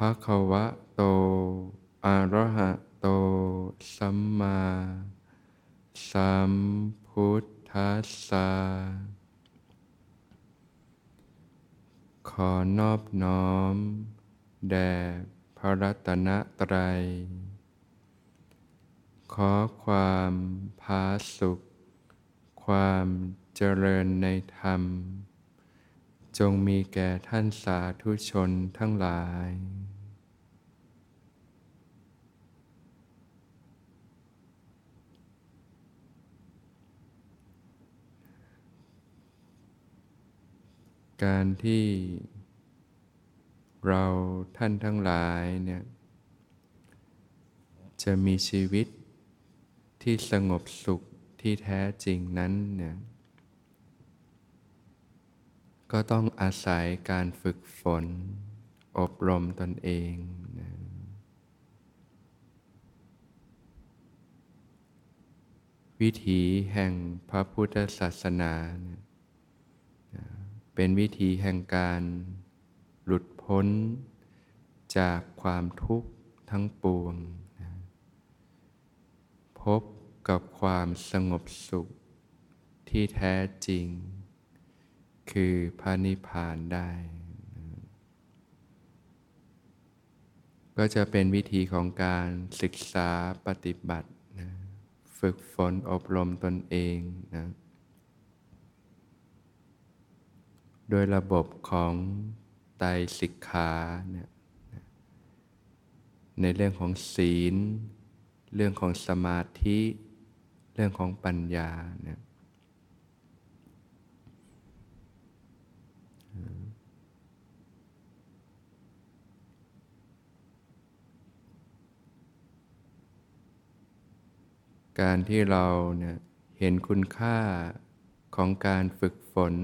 ภะคะวะโต อะระหะโต สัมมา สัมพุทธัสสะ ขอนอบน้อม แด่พระรัตนตรัย ขอความพาสุข ความเจริญในธรรม จงมีแก่ท่านสาธุชนทั้งหลายการที่เราท่านทั้งหลายเนี่ยจะมีชีวิตที่สงบสุขที่แท้จริงนั้นเนี่ย ก็ต้องอาศัยการฝึกฝน อบรมตนเองนะวิถีแห่งพระพุทธศาสนาเนี่ยเป็นวิธีแห่งการหลุดพ้นจากความทุกข์ทั้งปวงนะพบกับความสงบสุขที่แท้จริง คือพระนิพพานได้ ก็จะเป็นวิธีของการศึกษาปฏิบัตินะฝึกฝนอบรมตนเองนะโดยระบบของไตรสิกขาเนี่ยในเรื่องของศีล เรื่องของสมาธิ เรื่องของปัญญาเนี่ย การที่เราเนี่ยเห็นคุณค่าของการฝึกฝน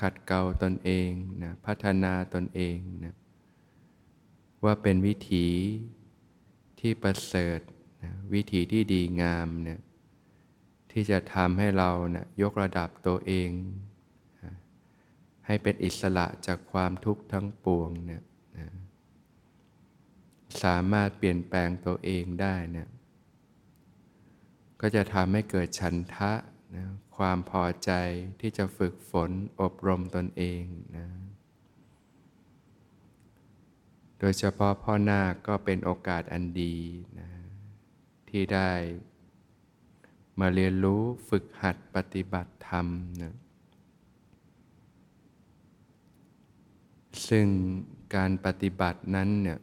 ขัดเกลาตนเองนะพัฒนาตนเองนะว่าเป็นวิถีที่ประเสริฐนะวิถีที่ดีงามเนี่ยที่จะทำให้เรานะยกระดับตัวเองนะให้เป็นอิสระจากความทุกข์ทั้งปวงเนี่ยนะสามารถเปลี่ยนแปลงตัวเองได้เนี่ย ก็จะทำให้เกิดฉันทะนะความพอใจที่จะฝึกฝนอบรมตนเองนะโดยเฉพาะพ่อนาคก็เป็นโอกาสอันดีนะที่ได้มาเรียนรู้ฝึกหัดปฏิบัติธรรมนะซึ่งการปฏิบัตินั้นเนี่ย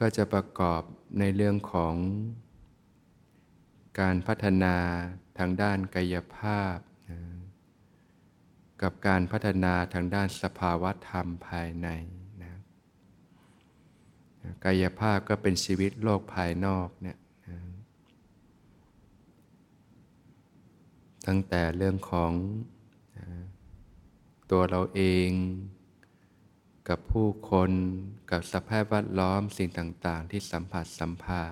ก็จะประกอบในเรื่องของการพัฒนาทางด้านกายภาพนะกับการพัฒนาทางด้านสภาวะธรรมภายในนะกายภาพก็เป็นชีวิตโลกภายนอกเนี่ยนะตั้งแต่เรื่องของนะตัวเราเอง กับผู้คนกับสภาพแวดล้อมสิ่งต่าง ๆ ที่สัมผัสสัมภา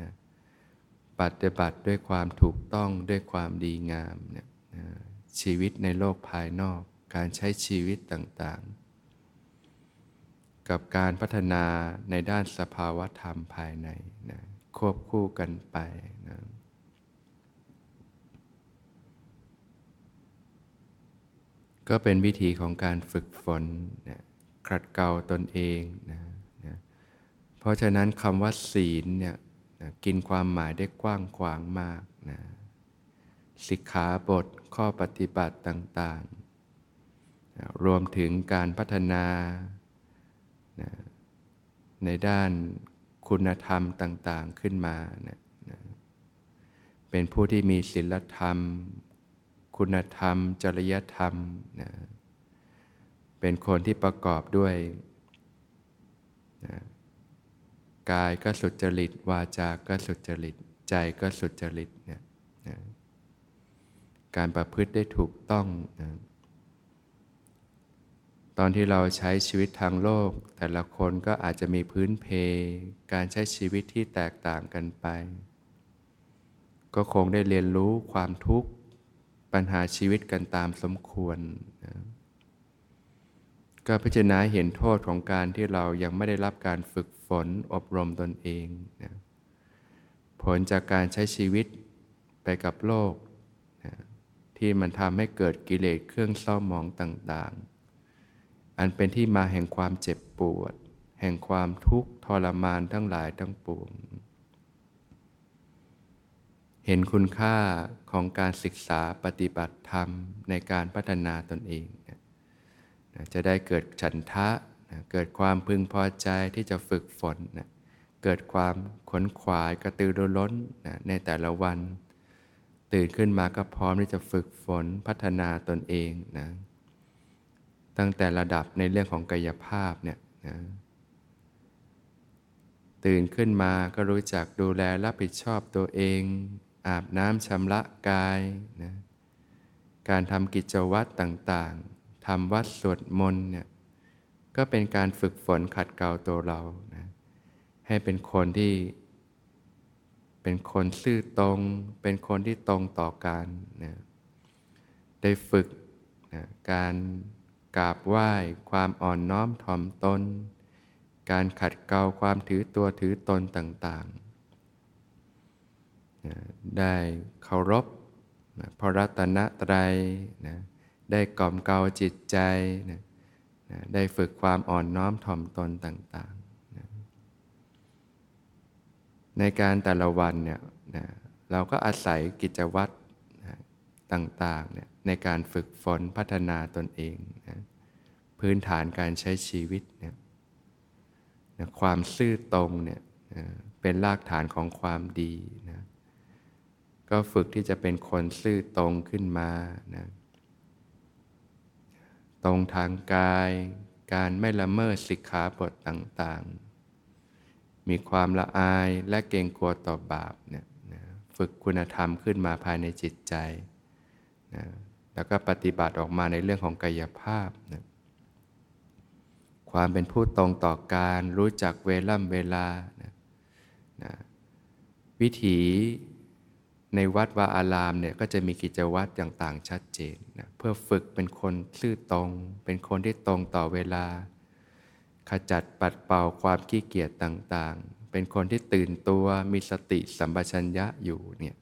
นะปฏิบัติด้วยความถูกต้องด้วยความดีงามเนี่ยชีวิตในโลกภายนอก การใช้ชีวิตต่างๆ กับการพัฒนาในด้านสภาวธรรมภายในนะควบคู่กันไปนะก็เป็นวิธีของการฝึกฝนนะ ขัดเกลาตนเองนะนะเพราะฉะนั้นคำว่าศีลเนี่ยนะกินความหมายได้กว้างขวางมากนะสิกขาบทข้อปฏิบัติต่างๆนะรวมถึงการพัฒนานะในด้านคุณธรรมต่างๆขึ้นมานะนะเป็นผู้ที่มีศีลธรรม คุณธรรม จริยธรรมนะ เป็นคนที่ประกอบด้วยนะกายก็สุจริต วาจาก็สุจริต ใจก็สุจริตเนี่ยนะการประพฤติได้ถูกต้องนะตอนที่เราใช้ชีวิตทางโลก แต่ละคนก็อาจจะมีพื้นเพ การใช้ชีวิตที่แตกต่างกันไป ก็คงได้เรียนรู้ความทุกข์ ปัญหาชีวิตกันตามสมควรนะ ก็พิจารณาเห็นโทษของการที่เรายังไม่ได้รับการฝึกฝนอบรมตนเองนะผลจากการใช้ชีวิตไปกับโลกนะที่มันทำให้เกิดกิเลสเครื่องเศร้าหมองต่าง ๆ อันเป็นที่มาแห่งความเจ็บปวด แห่งความทุกข์ทรมานทั้งหลายทั้งปวง เห็นคุณค่าของการศึกษาปฏิบัติธรรมในการพัฒนาตนเอง จะได้เกิดฉันทะเกิดความพึงพอใจที่จะฝึกฝนเกิดความขนขวายกระตือรือร้นในแต่ละวัน ตื่นขึ้นมาก็พร้อมที่จะฝึกฝนพัฒนาตนเองนะตั้งแต่ระดับในเรื่องของกายภาพเนี่ยนะตื่นขึ้นมาก็รู้จักดูแลรับผิดชอบตัวเอง อาบน้ำชำระกายนะการทำกิจวัตรต่างๆ ทำวัดสวดมนต์เนี่ยก็เป็นการฝึกฝนขัดเกลาตัวเรานะให้เป็นคนที่ เป็นคนซื่อตรง เป็นคนที่ตรงต่อการนะได้ฝึกนะการกราบไหว้ความอ่อนน้อมถ่อมตน การขัดเกลาความถือตัวถือตนต่างๆนะได้เคารพนะพระรัตนตรัยนะ ได้กล่อมเกลาจิตใจนะนะได้ฝึกความอ่อนน้อมถ่อมตนต่างๆนะในการแต่ละวันเนี่ยนะเราก็อาศัยกิจวัตรนะต่างๆเนี่ยในการฝึกฝนพัฒนาตนเองนะพื้นฐานการใช้ชีวิตเนี่ยนะความซื่อตรงเนี่ยนะเป็นรากฐานของความดีนะก็ฝึกที่จะเป็นคนซื่อตรงขึ้นมานะ ตรงทางกาย การไม่ละเมิดสิกขาบทต่างๆ มีความละอายและเกรงกลัวต่อบาปเนี่ยนะฝึกคุณธรรมขึ้นมาภายในจิตใจนะแล้วก็ปฏิบัติออกมาในเรื่องของกายภาพนะความเป็นผู้ตรงต่อการรู้จักเวล่ำเวลานะนะวิถี ในวัดวาอารามเนี่ยก็จะมีกิจวัตรต่างๆ ชัดเจนนะเพื่อฝึกเป็นคนซื่อตรง เป็นคนที่ตรงต่อเวลา ขจัดปัดเป่าความขี้เกียจต่างๆ เป็นคนที่ตื่นตัวมีสติสัมปชัญญะอยู่เนี่ย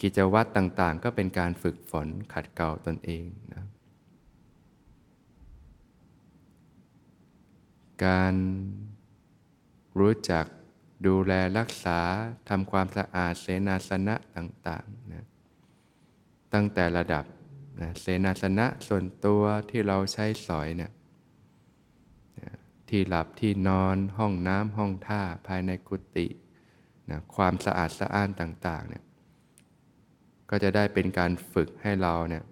กิจวัตรต่างๆ ก็เป็นการฝึกฝนขัดเกลาตนเองนะการรู้จัก ดูแลรักษาทำความสะอาดเสนาสนะต่างๆนะตั้งแต่ระดับนะเสนาสนะส่วนตัวที่เราใช้สอยเนี่ยที่หลับที่นอนห้องน้ำห้องท่าภายในกุฏินะความสะอาดสะอ้านต่างๆเนี่ยก็จะได้เป็นการฝึกให้เราเนี่ย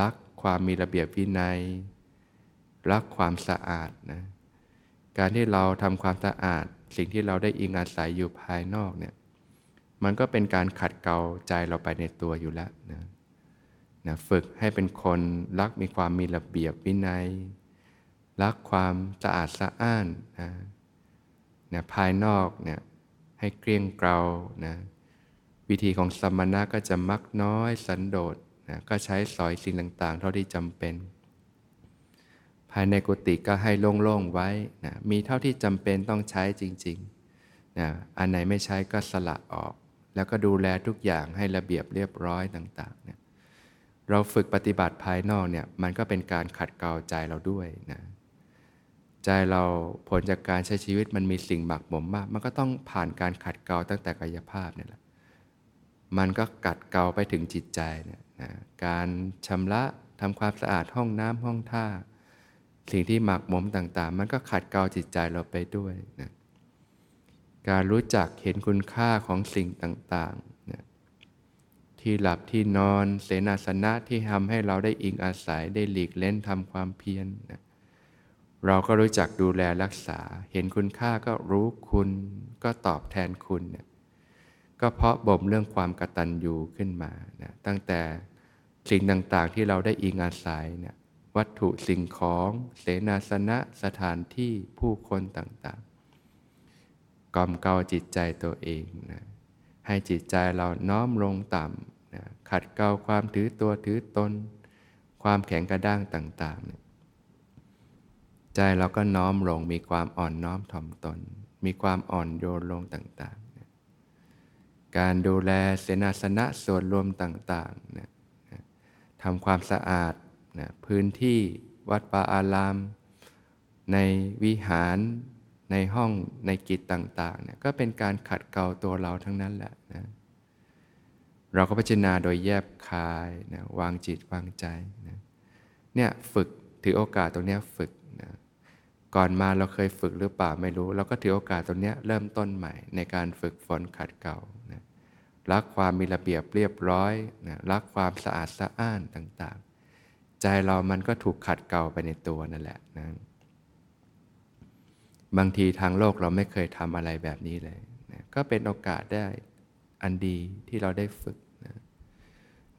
รักความมีระเบียบวินัย รักความสะอาดนะการที่เราทำความสะอาด สิ่งที่เราได้อิงอาศัยอยู่ภายนอกเนี่ยมันก็เป็นการขัดเกลาใจเราไปในตัวอยู่แล้วนะนะฝึกให้เป็นคนรักมีความมีระเบียบวินัย รักความสะอาดสะอ้านนะนะภายนอกเนี่ยให้เกลี้ยงเกลานะวิธีของสมณะก็จะมักน้อยสันโดษนะก็ใช้สอยสิ่งต่างๆ เท่าที่จำเป็น ภายในกุฏิก็ให้โล่งๆไว้นะมีเท่าที่จำเป็นต้องใช้จริงๆนะอันไหนไม่ใช้ก็สละออก แล้วก็ดูแลทุกอย่างให้ระเบียบเรียบร้อยต่างๆเนี่ยเราฝึกปฏิบัติภายนอกเนี่ยมันก็เป็นการขัดเกลาใจเราด้วยนะใจเราผลจากการใช้ชีวิตมันมีสิ่งหมักหมมมาก มันก็ต้องผ่านการขัดเกลาตั้งแต่กายภาพเนี่ยแหละมันก็กัดเกลาไปถึงจิตใจเนี่ยนะการชำระทำความสะอาดห้องน้ำห้องท่า สิ่งที่หมักหมมต่างๆ มันก็ขัดเกลาจิตใจเราไปด้วยนะการรู้จักเห็นคุณค่าของสิ่งต่างๆนะที่หลับที่นอนเสนาสนะที่ทำให้เราได้อิงอาศัยได้หลีกเล่นทำความเพียรนะเราก็รู้จักดูแลรักษา เห็นคุณค่าก็รู้คุณก็ตอบแทนคุณเนี่ยก็เพราะบ่มเรื่องความกตัญญูขึ้นมานะตั้งแต่สิ่งต่างๆที่เราได้อิงอาศัยเนี่ย วัตถุสิ่งของเสนาสนะสถานที่ผู้คนต่างๆกล่อมเกลาจิตใจตัวเองนะให้จิตใจเราน้อมลงต่ำนะขัดเกลาความถือตัวถือตน ความแข็งกระด้างต่างๆใจเราก็น้อมลงมีความอ่อนน้อมถ่อมตน มีความอ่อนโยนลงต่างๆนะการดูแลเสนาสนะส่วนรวมต่างๆนะทำความสะอาด นะพื้นที่วัดป่าอาราม ในวิหารในห้องในกิจต่างๆเนี่ยก็เป็นการขัดเกลาตัวเราทั้งนั้นแหละนะเราก็พิจารณาโดยแยบคายนะวางจิตวางใจนะเนี่ยฝึกถือโอกาสตรงนี้ฝึกนะก่อนมาเราเคยฝึกหรือเปล่าไม่รู้ เราก็ถือโอกาสตรงนี้เริ่มต้นใหม่ ในการฝึกฝนขัดเกลานะรักความมีระเบียบเรียบร้อยนะรักความสะอาดสะอ้านต่าง ใจเรามันก็ถูกขัดเกลาไปในตัวนั่นแหละนะบางทีทางโลกเราไม่เคยทำอะไรแบบนี้เลยนะก็เป็นโอกาสได้อันดีที่เราได้ฝึกนะ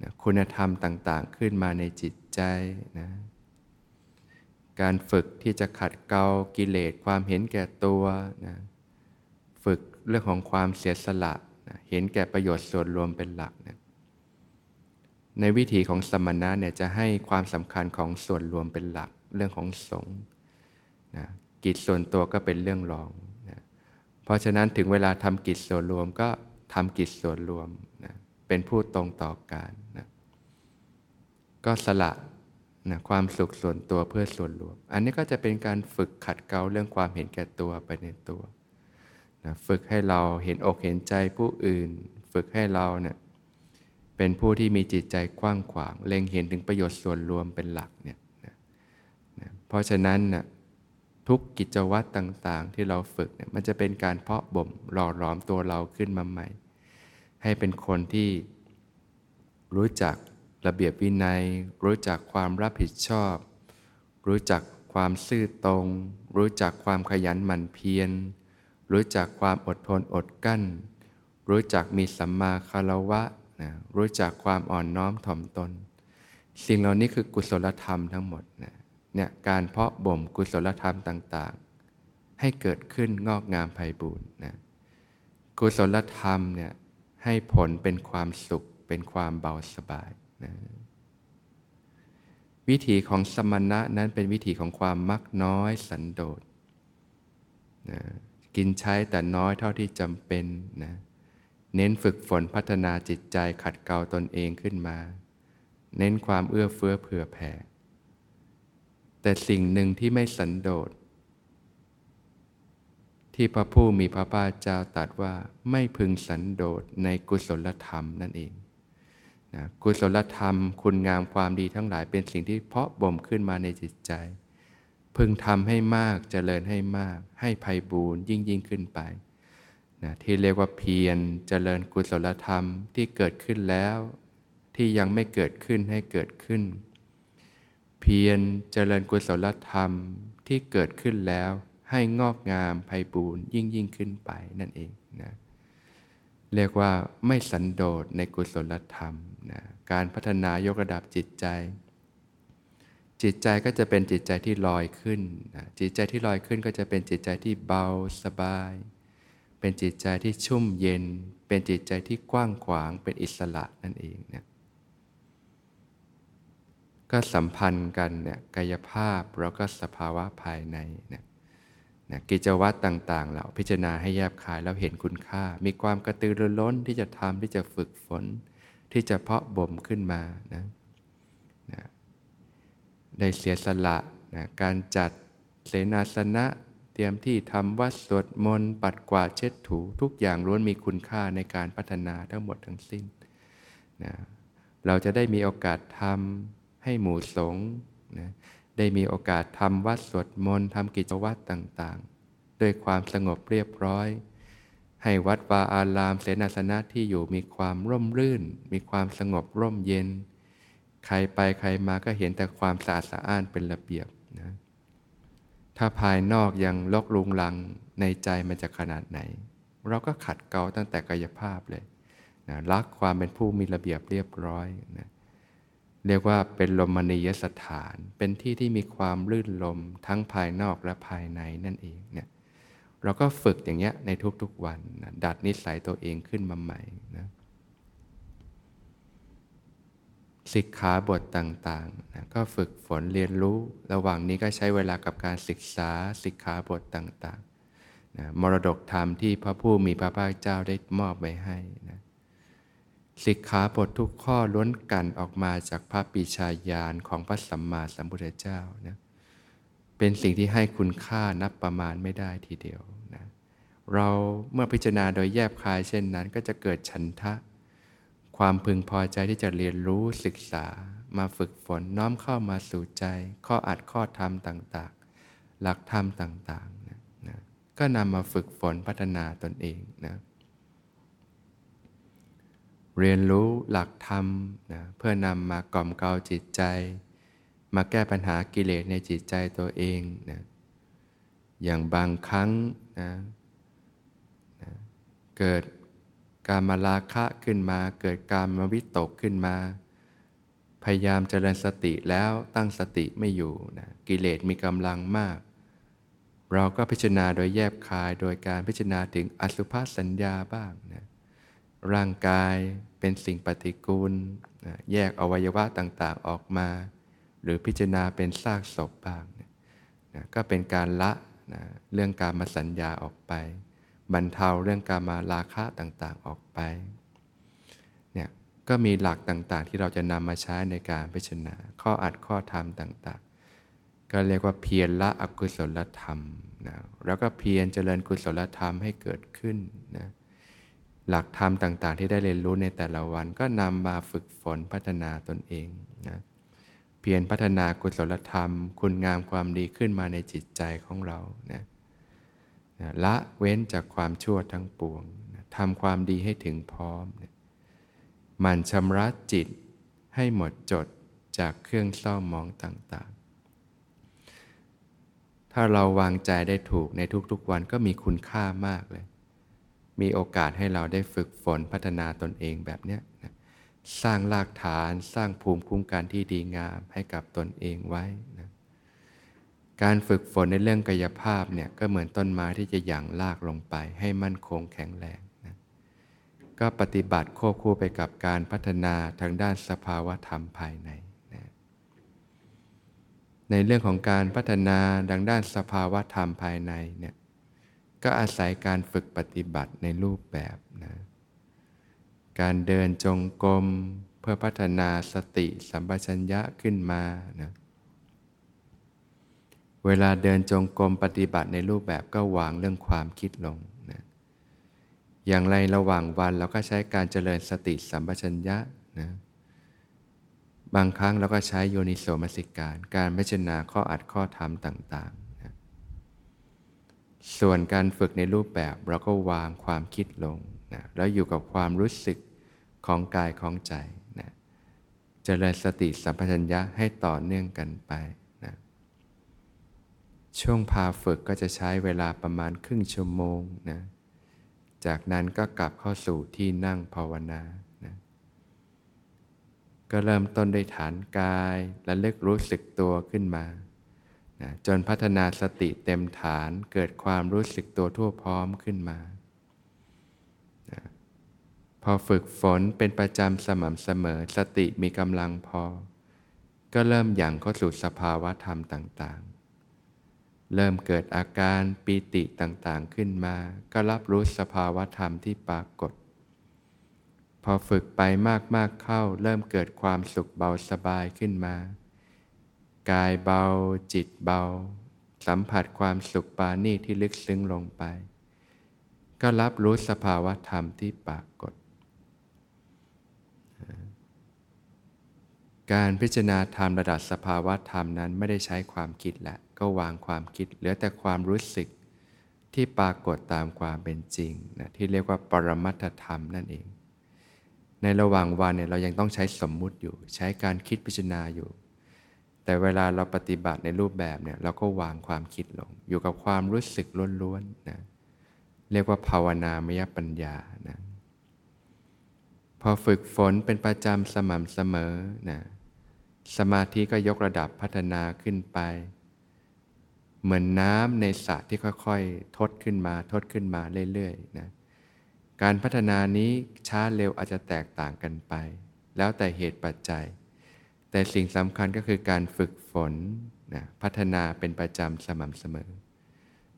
นะคุณธรรมต่าง ๆ ขึ้นมาในจิตใจนะการฝึกที่จะขัดเกลากิเลสความเห็นแก่ตัวนะฝึกเรื่องของความเสียสละนะเห็นแก่ประโยชน์ส่วนรวมเป็นหลักนะ ในวิถีของสมณะเนี่ยจะให้ความสำคัญของส่วนรวมเป็นหลักเรื่องของสงฆ์นะกิจส่วนตัวก็เป็นเรื่องรองนะเพราะฉะนั้นถึงเวลาทำกิจส่วนรวมก็ทำกิจส่วนรวมนะเป็นผู้ตรงต่อการนะก็สละนะความสุขส่วนตัวเพื่อส่วนรวม อันนี้ก็จะเป็นการฝึกขัดเกลาเรื่องความเห็นแก่ตัวไปในตัวนะฝึกให้เราเห็นอกเห็นใจผู้อื่น ฝึกให้เราเนะี่ย เป็นผู้ที่มีจิตใจกว้างขวาง เล็งเห็นถึงประโยชน์ส่วนรวมเป็นหลักเนี่ยนะนะเพราะฉะนั้นนะทุกกิจวัตรต่างๆ ที่เราฝึกเนี่ยมันจะเป็นการเพาะบ่มหล่อหลอมตัวเราขึ้นมาใหม่ ให้เป็นคนที่รู้จักระเบียบวินัย รู้จักความรับผิดชอบ รู้จักความซื่อตรง รู้จักความขยันหมั่นเพียร รู้จักความอดทนอดกั้น รู้จักมีสัมมาคารวะ นะรู้จักความอ่อนน้อมถ่อมตน สิ่งเหล่านี้คือกุศลธรรมทั้งหมดนะเนี่ยการเพาะบ่มกุศลธรรมต่าง ๆ ให้เกิดขึ้นงอกงามไพบูรณ์นะกุศลธรรมเนี่ยให้ผลเป็นความสุขเป็นความเบาสบายนะวิถีของสมณะนั้นเป็นวิถีของความมักน้อยสันโดษนะกินใช้แต่น้อยเท่าที่จำเป็นนะ เน้นฝึกฝนพัฒนาจิตใจขัดเกลาตนเองขึ้นมา เน้นความเอื้อเฟื้อเผื่อแผ่ แต่สิ่งหนึ่งที่ไม่สันโดษ ที่พระผู้มีพระภาคเจ้าตรัสว่าไม่พึงสันโดษในกุศลธรรมนั่นเองนะกุศลธรรม คุณงามความดีทั้งหลายเป็นสิ่งที่เพาะบ่มขึ้นมาในจิตใจ พึงทำให้มากเจริญให้มาก ให้ภัยบูรยิ่งยิ่งขึ้นไป นะที่เรียกว่าเพียรเจริญกุศลธรรมที่เกิดขึ้นแล้ว ที่ยังไม่เกิดขึ้นให้เกิดขึ้น เพียรเจริญกุศลธรรมที่เกิดขึ้นแล้วให้งอกงามไพบูรยิ่งยิ่งขึ้นไปนั่นเองนะเรียกว่าไม่สันโดษในกุศลธรรมนะการพัฒนายกระดับจิตใจ จิตใจก็จะเป็นจิตใจที่ลอยขึ้นนะจิตใจที่ลอยขึ้นก็จะเป็นจิตใจที่เบาสบาย เป็นจิตใจที่ชุ่มเย็น เป็นจิตใจที่กว้างขวางเป็นอิสระนั่นเองเนะก็สัมพันธ์กันเนี่ยกายภาพแล้วก็สภาวะภายในเนี่ยนะกิจวัตรต่างๆ เราพิจารณาให้แยบคายแล้วเห็นคุณค่า มีความกระตือรือร้นที่จะทำที่จะฝึกฝน ที่จะเพาะบ่มขึ้นมานะนะได้เสียสละนะการจัดเสนาสนะ เตรียมที่ทำวัดสวดมนต์ปัดกวาดเช็ดถูทุกอย่างล้วนมีคุณค่าในการพัฒนาทั้งหมดทั้งสิ้นนะเราจะได้มีโอกาสทำให้หมู่สงฆ์นะได้มีโอกาสทำวัดสวดมนต์ทำกิจวัตรต่างๆ ด้วยความสงบเรียบร้อย ให้วัดวาอารามเสนาสนะที่อยู่มีความร่มรื่น มีความสงบร่มเย็น ใครไปใครมาก็เห็นแต่ความสะอาดสะอ้านเป็นระเบียบนะ ถ้าภายนอกยังลกลุงลังในใจมันจะขนาดไหน เราก็ขัดเกลาตั้งแต่กายภาพเลยนะรักความเป็นผู้มีระเบียบเรียบร้อยนะเรียกว่าเป็นลมณียสถาน เป็นที่ที่มีความลื่นลมทั้งภายนอกและภายในนั่นเองเนี่ยเราก็ฝึกอย่างเงี้ยในทุกๆวันนะดัดนิสัยตัวเองขึ้นมาใหม่ นะศิกขาบทต่างๆนะก็ฝึกฝนเรียนรู้ ระหว่างนี้ก็ใช้เวลากับการศึกษาศิกขาบทต่างๆนะมรดกธรรมที่พระผู้มีพระภาคเจ้าได้มอบไว้ให้นะสิกขาบททุกข้อล้วนกันออกมาจากพระปิชาญาณของพระสัมมาสัมพุทธเจ้านะเป็นสิ่งที่ให้คุณค่านับประมาณไม่ได้ทีเดียวนะเราเมื่อพิจารณาโดยแยบคายเช่นนั้น ก็จะเกิดฉันทะ ความพึงพอใจที่จะเรียนรู้ศึกษา มาฝึกฝนน้อมเข้ามาสู่ใจ ข้ออัดข้อธรรมต่างๆ หลักธรรมต่างๆนะนะก็นำมาฝึกฝนพัฒนาตนเองนะเรียนรู้หลักธรรมนะเพื่อนำมากล่อมเกลาจิตใจ มาแก้ปัญหากิเลสในจิตใจตัวเองนะอย่างบางครั้งนะนะเกิด การมาลาคะขึ้นมา เกิดการมาวิตกขึ้นมา พยายามเจริญสติแล้วตั้งสติไม่อยู่นะกิเลสมีกำลังมาก เราก็พิจารณาโดยแยบคายโดยการพิจารณาถึงอสุภสัญญาบ้างนะร่างกายเป็นสิ่งปฏิกูลนะแยกอวัยวะต่างๆออกมา หรือพิจารณาเป็นซากศพบ้างนะนะก็เป็นการละนะเรื่องการมาสัญญาออกไป บรรเทาเรื่องการมาราคะต่างๆออกไปเนี่ยก็มีหลักต่างๆ ที่เราจะนำมาใช้ในการพิจารณาข้ออัดข้อธรรมต่างๆ ก็เรียกว่าเพียรละอกุศลธรรมนะแล้วก็เพียรเจริญกุศลธรรมให้เกิดขึ้นนะหลักธรรมต่างๆ ที่ได้เรียนรู้ในแต่ละวันก็นำมาฝึกฝนพัฒนาตนเองนะเพียรพัฒนากุศลธรรม คุณงามความดีขึ้นมาในจิตใจของเรานะ ละเว้นจากความชั่วทั้งปวงทำความดีให้ถึงพร้อม มันชำระจิตให้หมดจดจากเครื่องเศร้ามองต่างๆ ถ้าเราวางใจได้ถูกในทุกๆวันก็มีคุณค่ามากเลย มีโอกาสให้เราได้ฝึกฝนพัฒนาตนเองแบบนี้นะสร้างรากฐานสร้างภูมิคุ้มกันที่ดีงามให้กับตนเองไว้นะ การฝึกฝนในเรื่องกายภาพเนี่ยก็เหมือนต้นไม้ที่จะหยั่งรากลงไปให้มั่นคงแข็งแรงนะก็ปฏิบัติควบคู่ไปกับการพัฒนาทางด้านสภาวธรรมภายในนะในเรื่องของการพัฒนาดังด้านสภาวธรรมภายในเนี่ยก็อาศัยการฝึกปฏิบัติในรูปแบบนะการเดินจงกรมเพื่อพัฒนาสติสัมปชัญญะขึ้นมานะ เวลาเดินจงกรมปฏิบัติในรูปแบบก็วางเรื่องความคิดลงนะอย่างไรระหว่างวันเราก็ใช้การเจริญสติสัมปชัญญะนะบางครั้งเราก็ใช้โยนิโสมสิการ การพิจารณาข้ออัดข้อธรรมต่างๆส่วนการฝึกในรูปแบบเราก็วางความคิดลงนะแล้วอยู่กับความรู้สึกของกายของใจนะเจริญสติสัมปชัญญะให้ต่อเนื่องกันไป ช่วงพาฝึกก็จะใช้เวลาประมาณครึ่งชั่วโมงนะ จากนั้นก็กลับเข้าสู่ที่นั่งภาวนานะก็เริ่มต้นด้วยฐานกายและเลิกรู้สึกตัวขึ้นมานะจนพัฒนาสติเต็มฐานเกิดความรู้สึกตัวทั่วพร้อมขึ้นมานะพอฝึกฝนเป็นประจำสม่ำเสมอสติมีกำลังพอ ก็เริ่มอย่างเข้าสู่สภาวะธรรมต่างๆ เริ่มเกิดอาการปีติต่างๆขึ้นมา ก็รับรู้สภาวะธรรมที่ปรากฏ พอฝึกไปมากๆเข้า เริ่มเกิดความสุขเบาสบายขึ้นมา กายเบา จิตเบา สัมผัสความสุขปานีที่ลึกซึ้งลงไป ก็รับรู้สภาวะธรรมที่ปรากฏ การพิจารณาธรรมระดับสภาวะธรรมนั้นไม่ได้ใช้ความคิดแหละ ก็วางความคิดเหลือแต่ความรู้สึก ที่ปรากฏตามความเป็นจริงนะที่เรียกว่าปรมัตธรรมนั่นเอง ในระหว่างวันเนี่ยเรายังต้องใช้สมมุติอยู่ ใช้การคิดพิจารณาอยู่ แต่เวลาเราปฏิบัติในรูปแบบเนี่ยเราก็วางความคิดลง อยู่กับความรู้สึกล้วนๆนะเรียกว่าภาวนามยปัญญานะพอฝึกฝนเป็นประจำสม่ำเสมอนะสมาธิก็ยกระดับพัฒนาขึ้นไป เหมือนน้ำในสระที่ค่อยๆ ทดขึ้นมาทดขึ้นมาเรื่อยๆนะการพัฒนานี้ช้าเร็วอาจจะแตกต่างกันไป แล้วแต่เหตุปัจจัย แต่สิ่งสำคัญก็คือการฝึกฝนนะพัฒนาเป็นประจำสม่ำเสมอ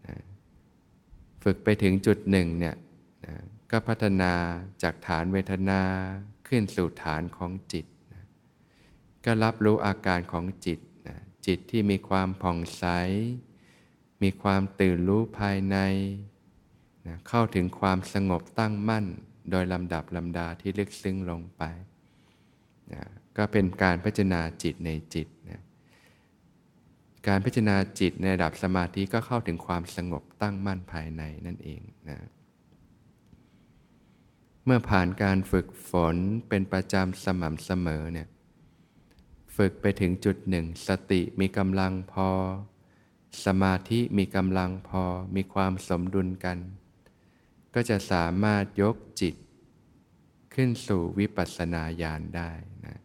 นะฝึกไปถึงจุดหนึ่งเนี่ยนะก็พัฒนาจากฐานเวทนาขึ้นสู่ฐานของจิตนะก็รับรู้อาการของจิตนะจิตที่มีความผ่องใส มีความตื่นรู้ภายในนะเข้าถึงความสงบตั้งมั่น โดยลำดับลำดาที่ลึกซึ้งลงไปนะก็เป็นการพิจารณาจิตในจิตนะการพิจารณาจิตในระดับสมาธิก็เข้าถึงความสงบตั้งมั่นภายในนั่นเองนะเมื่อผ่านการฝึกฝนเป็นประจำสม่ำเสมอเนี่ยฝึกไปถึงจุดหนึ่ง สติมีกำลังพอ สมาธิมีกำลังพอมีความสมดุลกัน ก็จะสามารถยกจิต ขึ้นสู่วิปัสสนาญาณได้นะ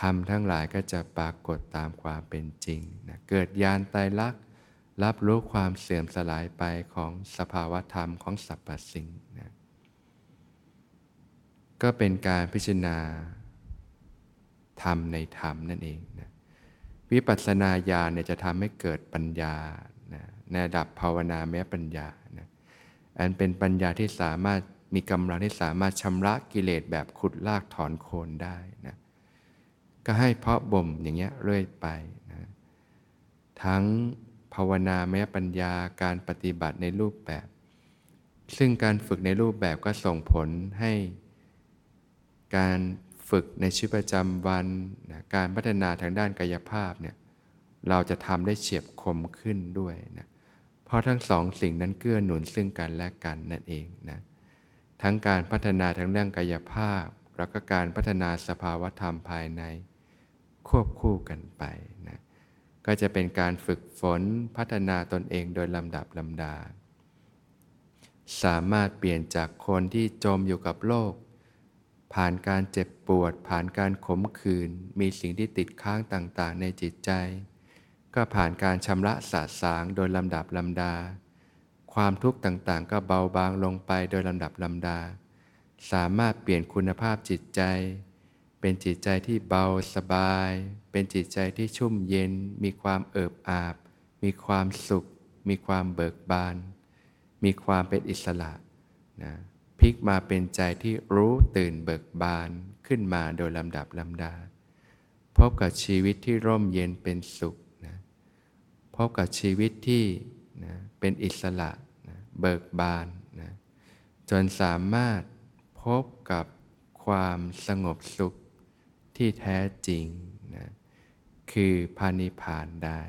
ธรรมทั้งหลายก็จะปรากฏตามความเป็นจริงนะเกิดญาณไตรลักษณ์รับรู้ความเสื่อมสลายไปของสภาวธรรมของสรรพสิ่งนะก็เป็นการพิจารณาธรรมในธรรมนั่นเองนะ วิปัสสนาญาณเนี่ยจะทำให้เกิดปัญญานะในระดับภาวนาแม้ปัญญานะอันเป็นปัญญาที่สามารถมีกำลังที่สามารถชำระกิเลสแบบขุดลากถอนโคนได้นะก็ให้เพาะบ่มอย่างเงี้ยเรื่อยไปนะทั้งภาวนาแม้ปัญญาการปฏิบัติในรูปแบบ ซึ่งการฝึกในรูปแบบก็ส่งผลให้การ ฝึกในชีวิตประจำวันนะการพัฒนาทางด้านกายภาพเนี่ยเราจะทำได้เฉียบคมขึ้นด้วยนะเพราะทั้งสองสิ่งนั้นเกื้อหนุนซึ่งกันและกันนั่นเองนะทั้งการพัฒนาทางเรื่องกายภาพ แล้วก็การพัฒนาสภาวธรรมภายใน ควบคู่กันไปนะก็จะเป็นการฝึกฝนพัฒนาตนเองโดยลำดับลำดา สามารถเปลี่ยนจากคนที่จมอยู่กับโลก ผ่านการเจ็บปวด ผ่านการขมขื่นมีสิ่งที่ติดค้างต่างๆ ในจิตใจ ก็ผ่านการชำระสะสางโดยลำดับลำดา ความทุกข์ต่างๆ ก็เบาบางลงไปโดยลำดับลำดา สามารถเปลี่ยนคุณภาพจิตใจ เป็นจิตใจที่เบาสบาย เป็นจิตใจที่ชุ่มเย็น มีความเอิบอาบ มีความสุข มีความเบิกบาน มีความเป็นอิสระนะ พลิกมาเป็นใจที่รู้ตื่นเบิกบานขึ้นมาโดยลำดับลำดา พบกับชีวิตที่ร่มเย็นเป็นสุขนะพบกับชีวิตที่นะเป็นอิสระนะเบิกบานนะจนสามารถพบกับความสงบสุขที่แท้จริงนะคือพานิพานได้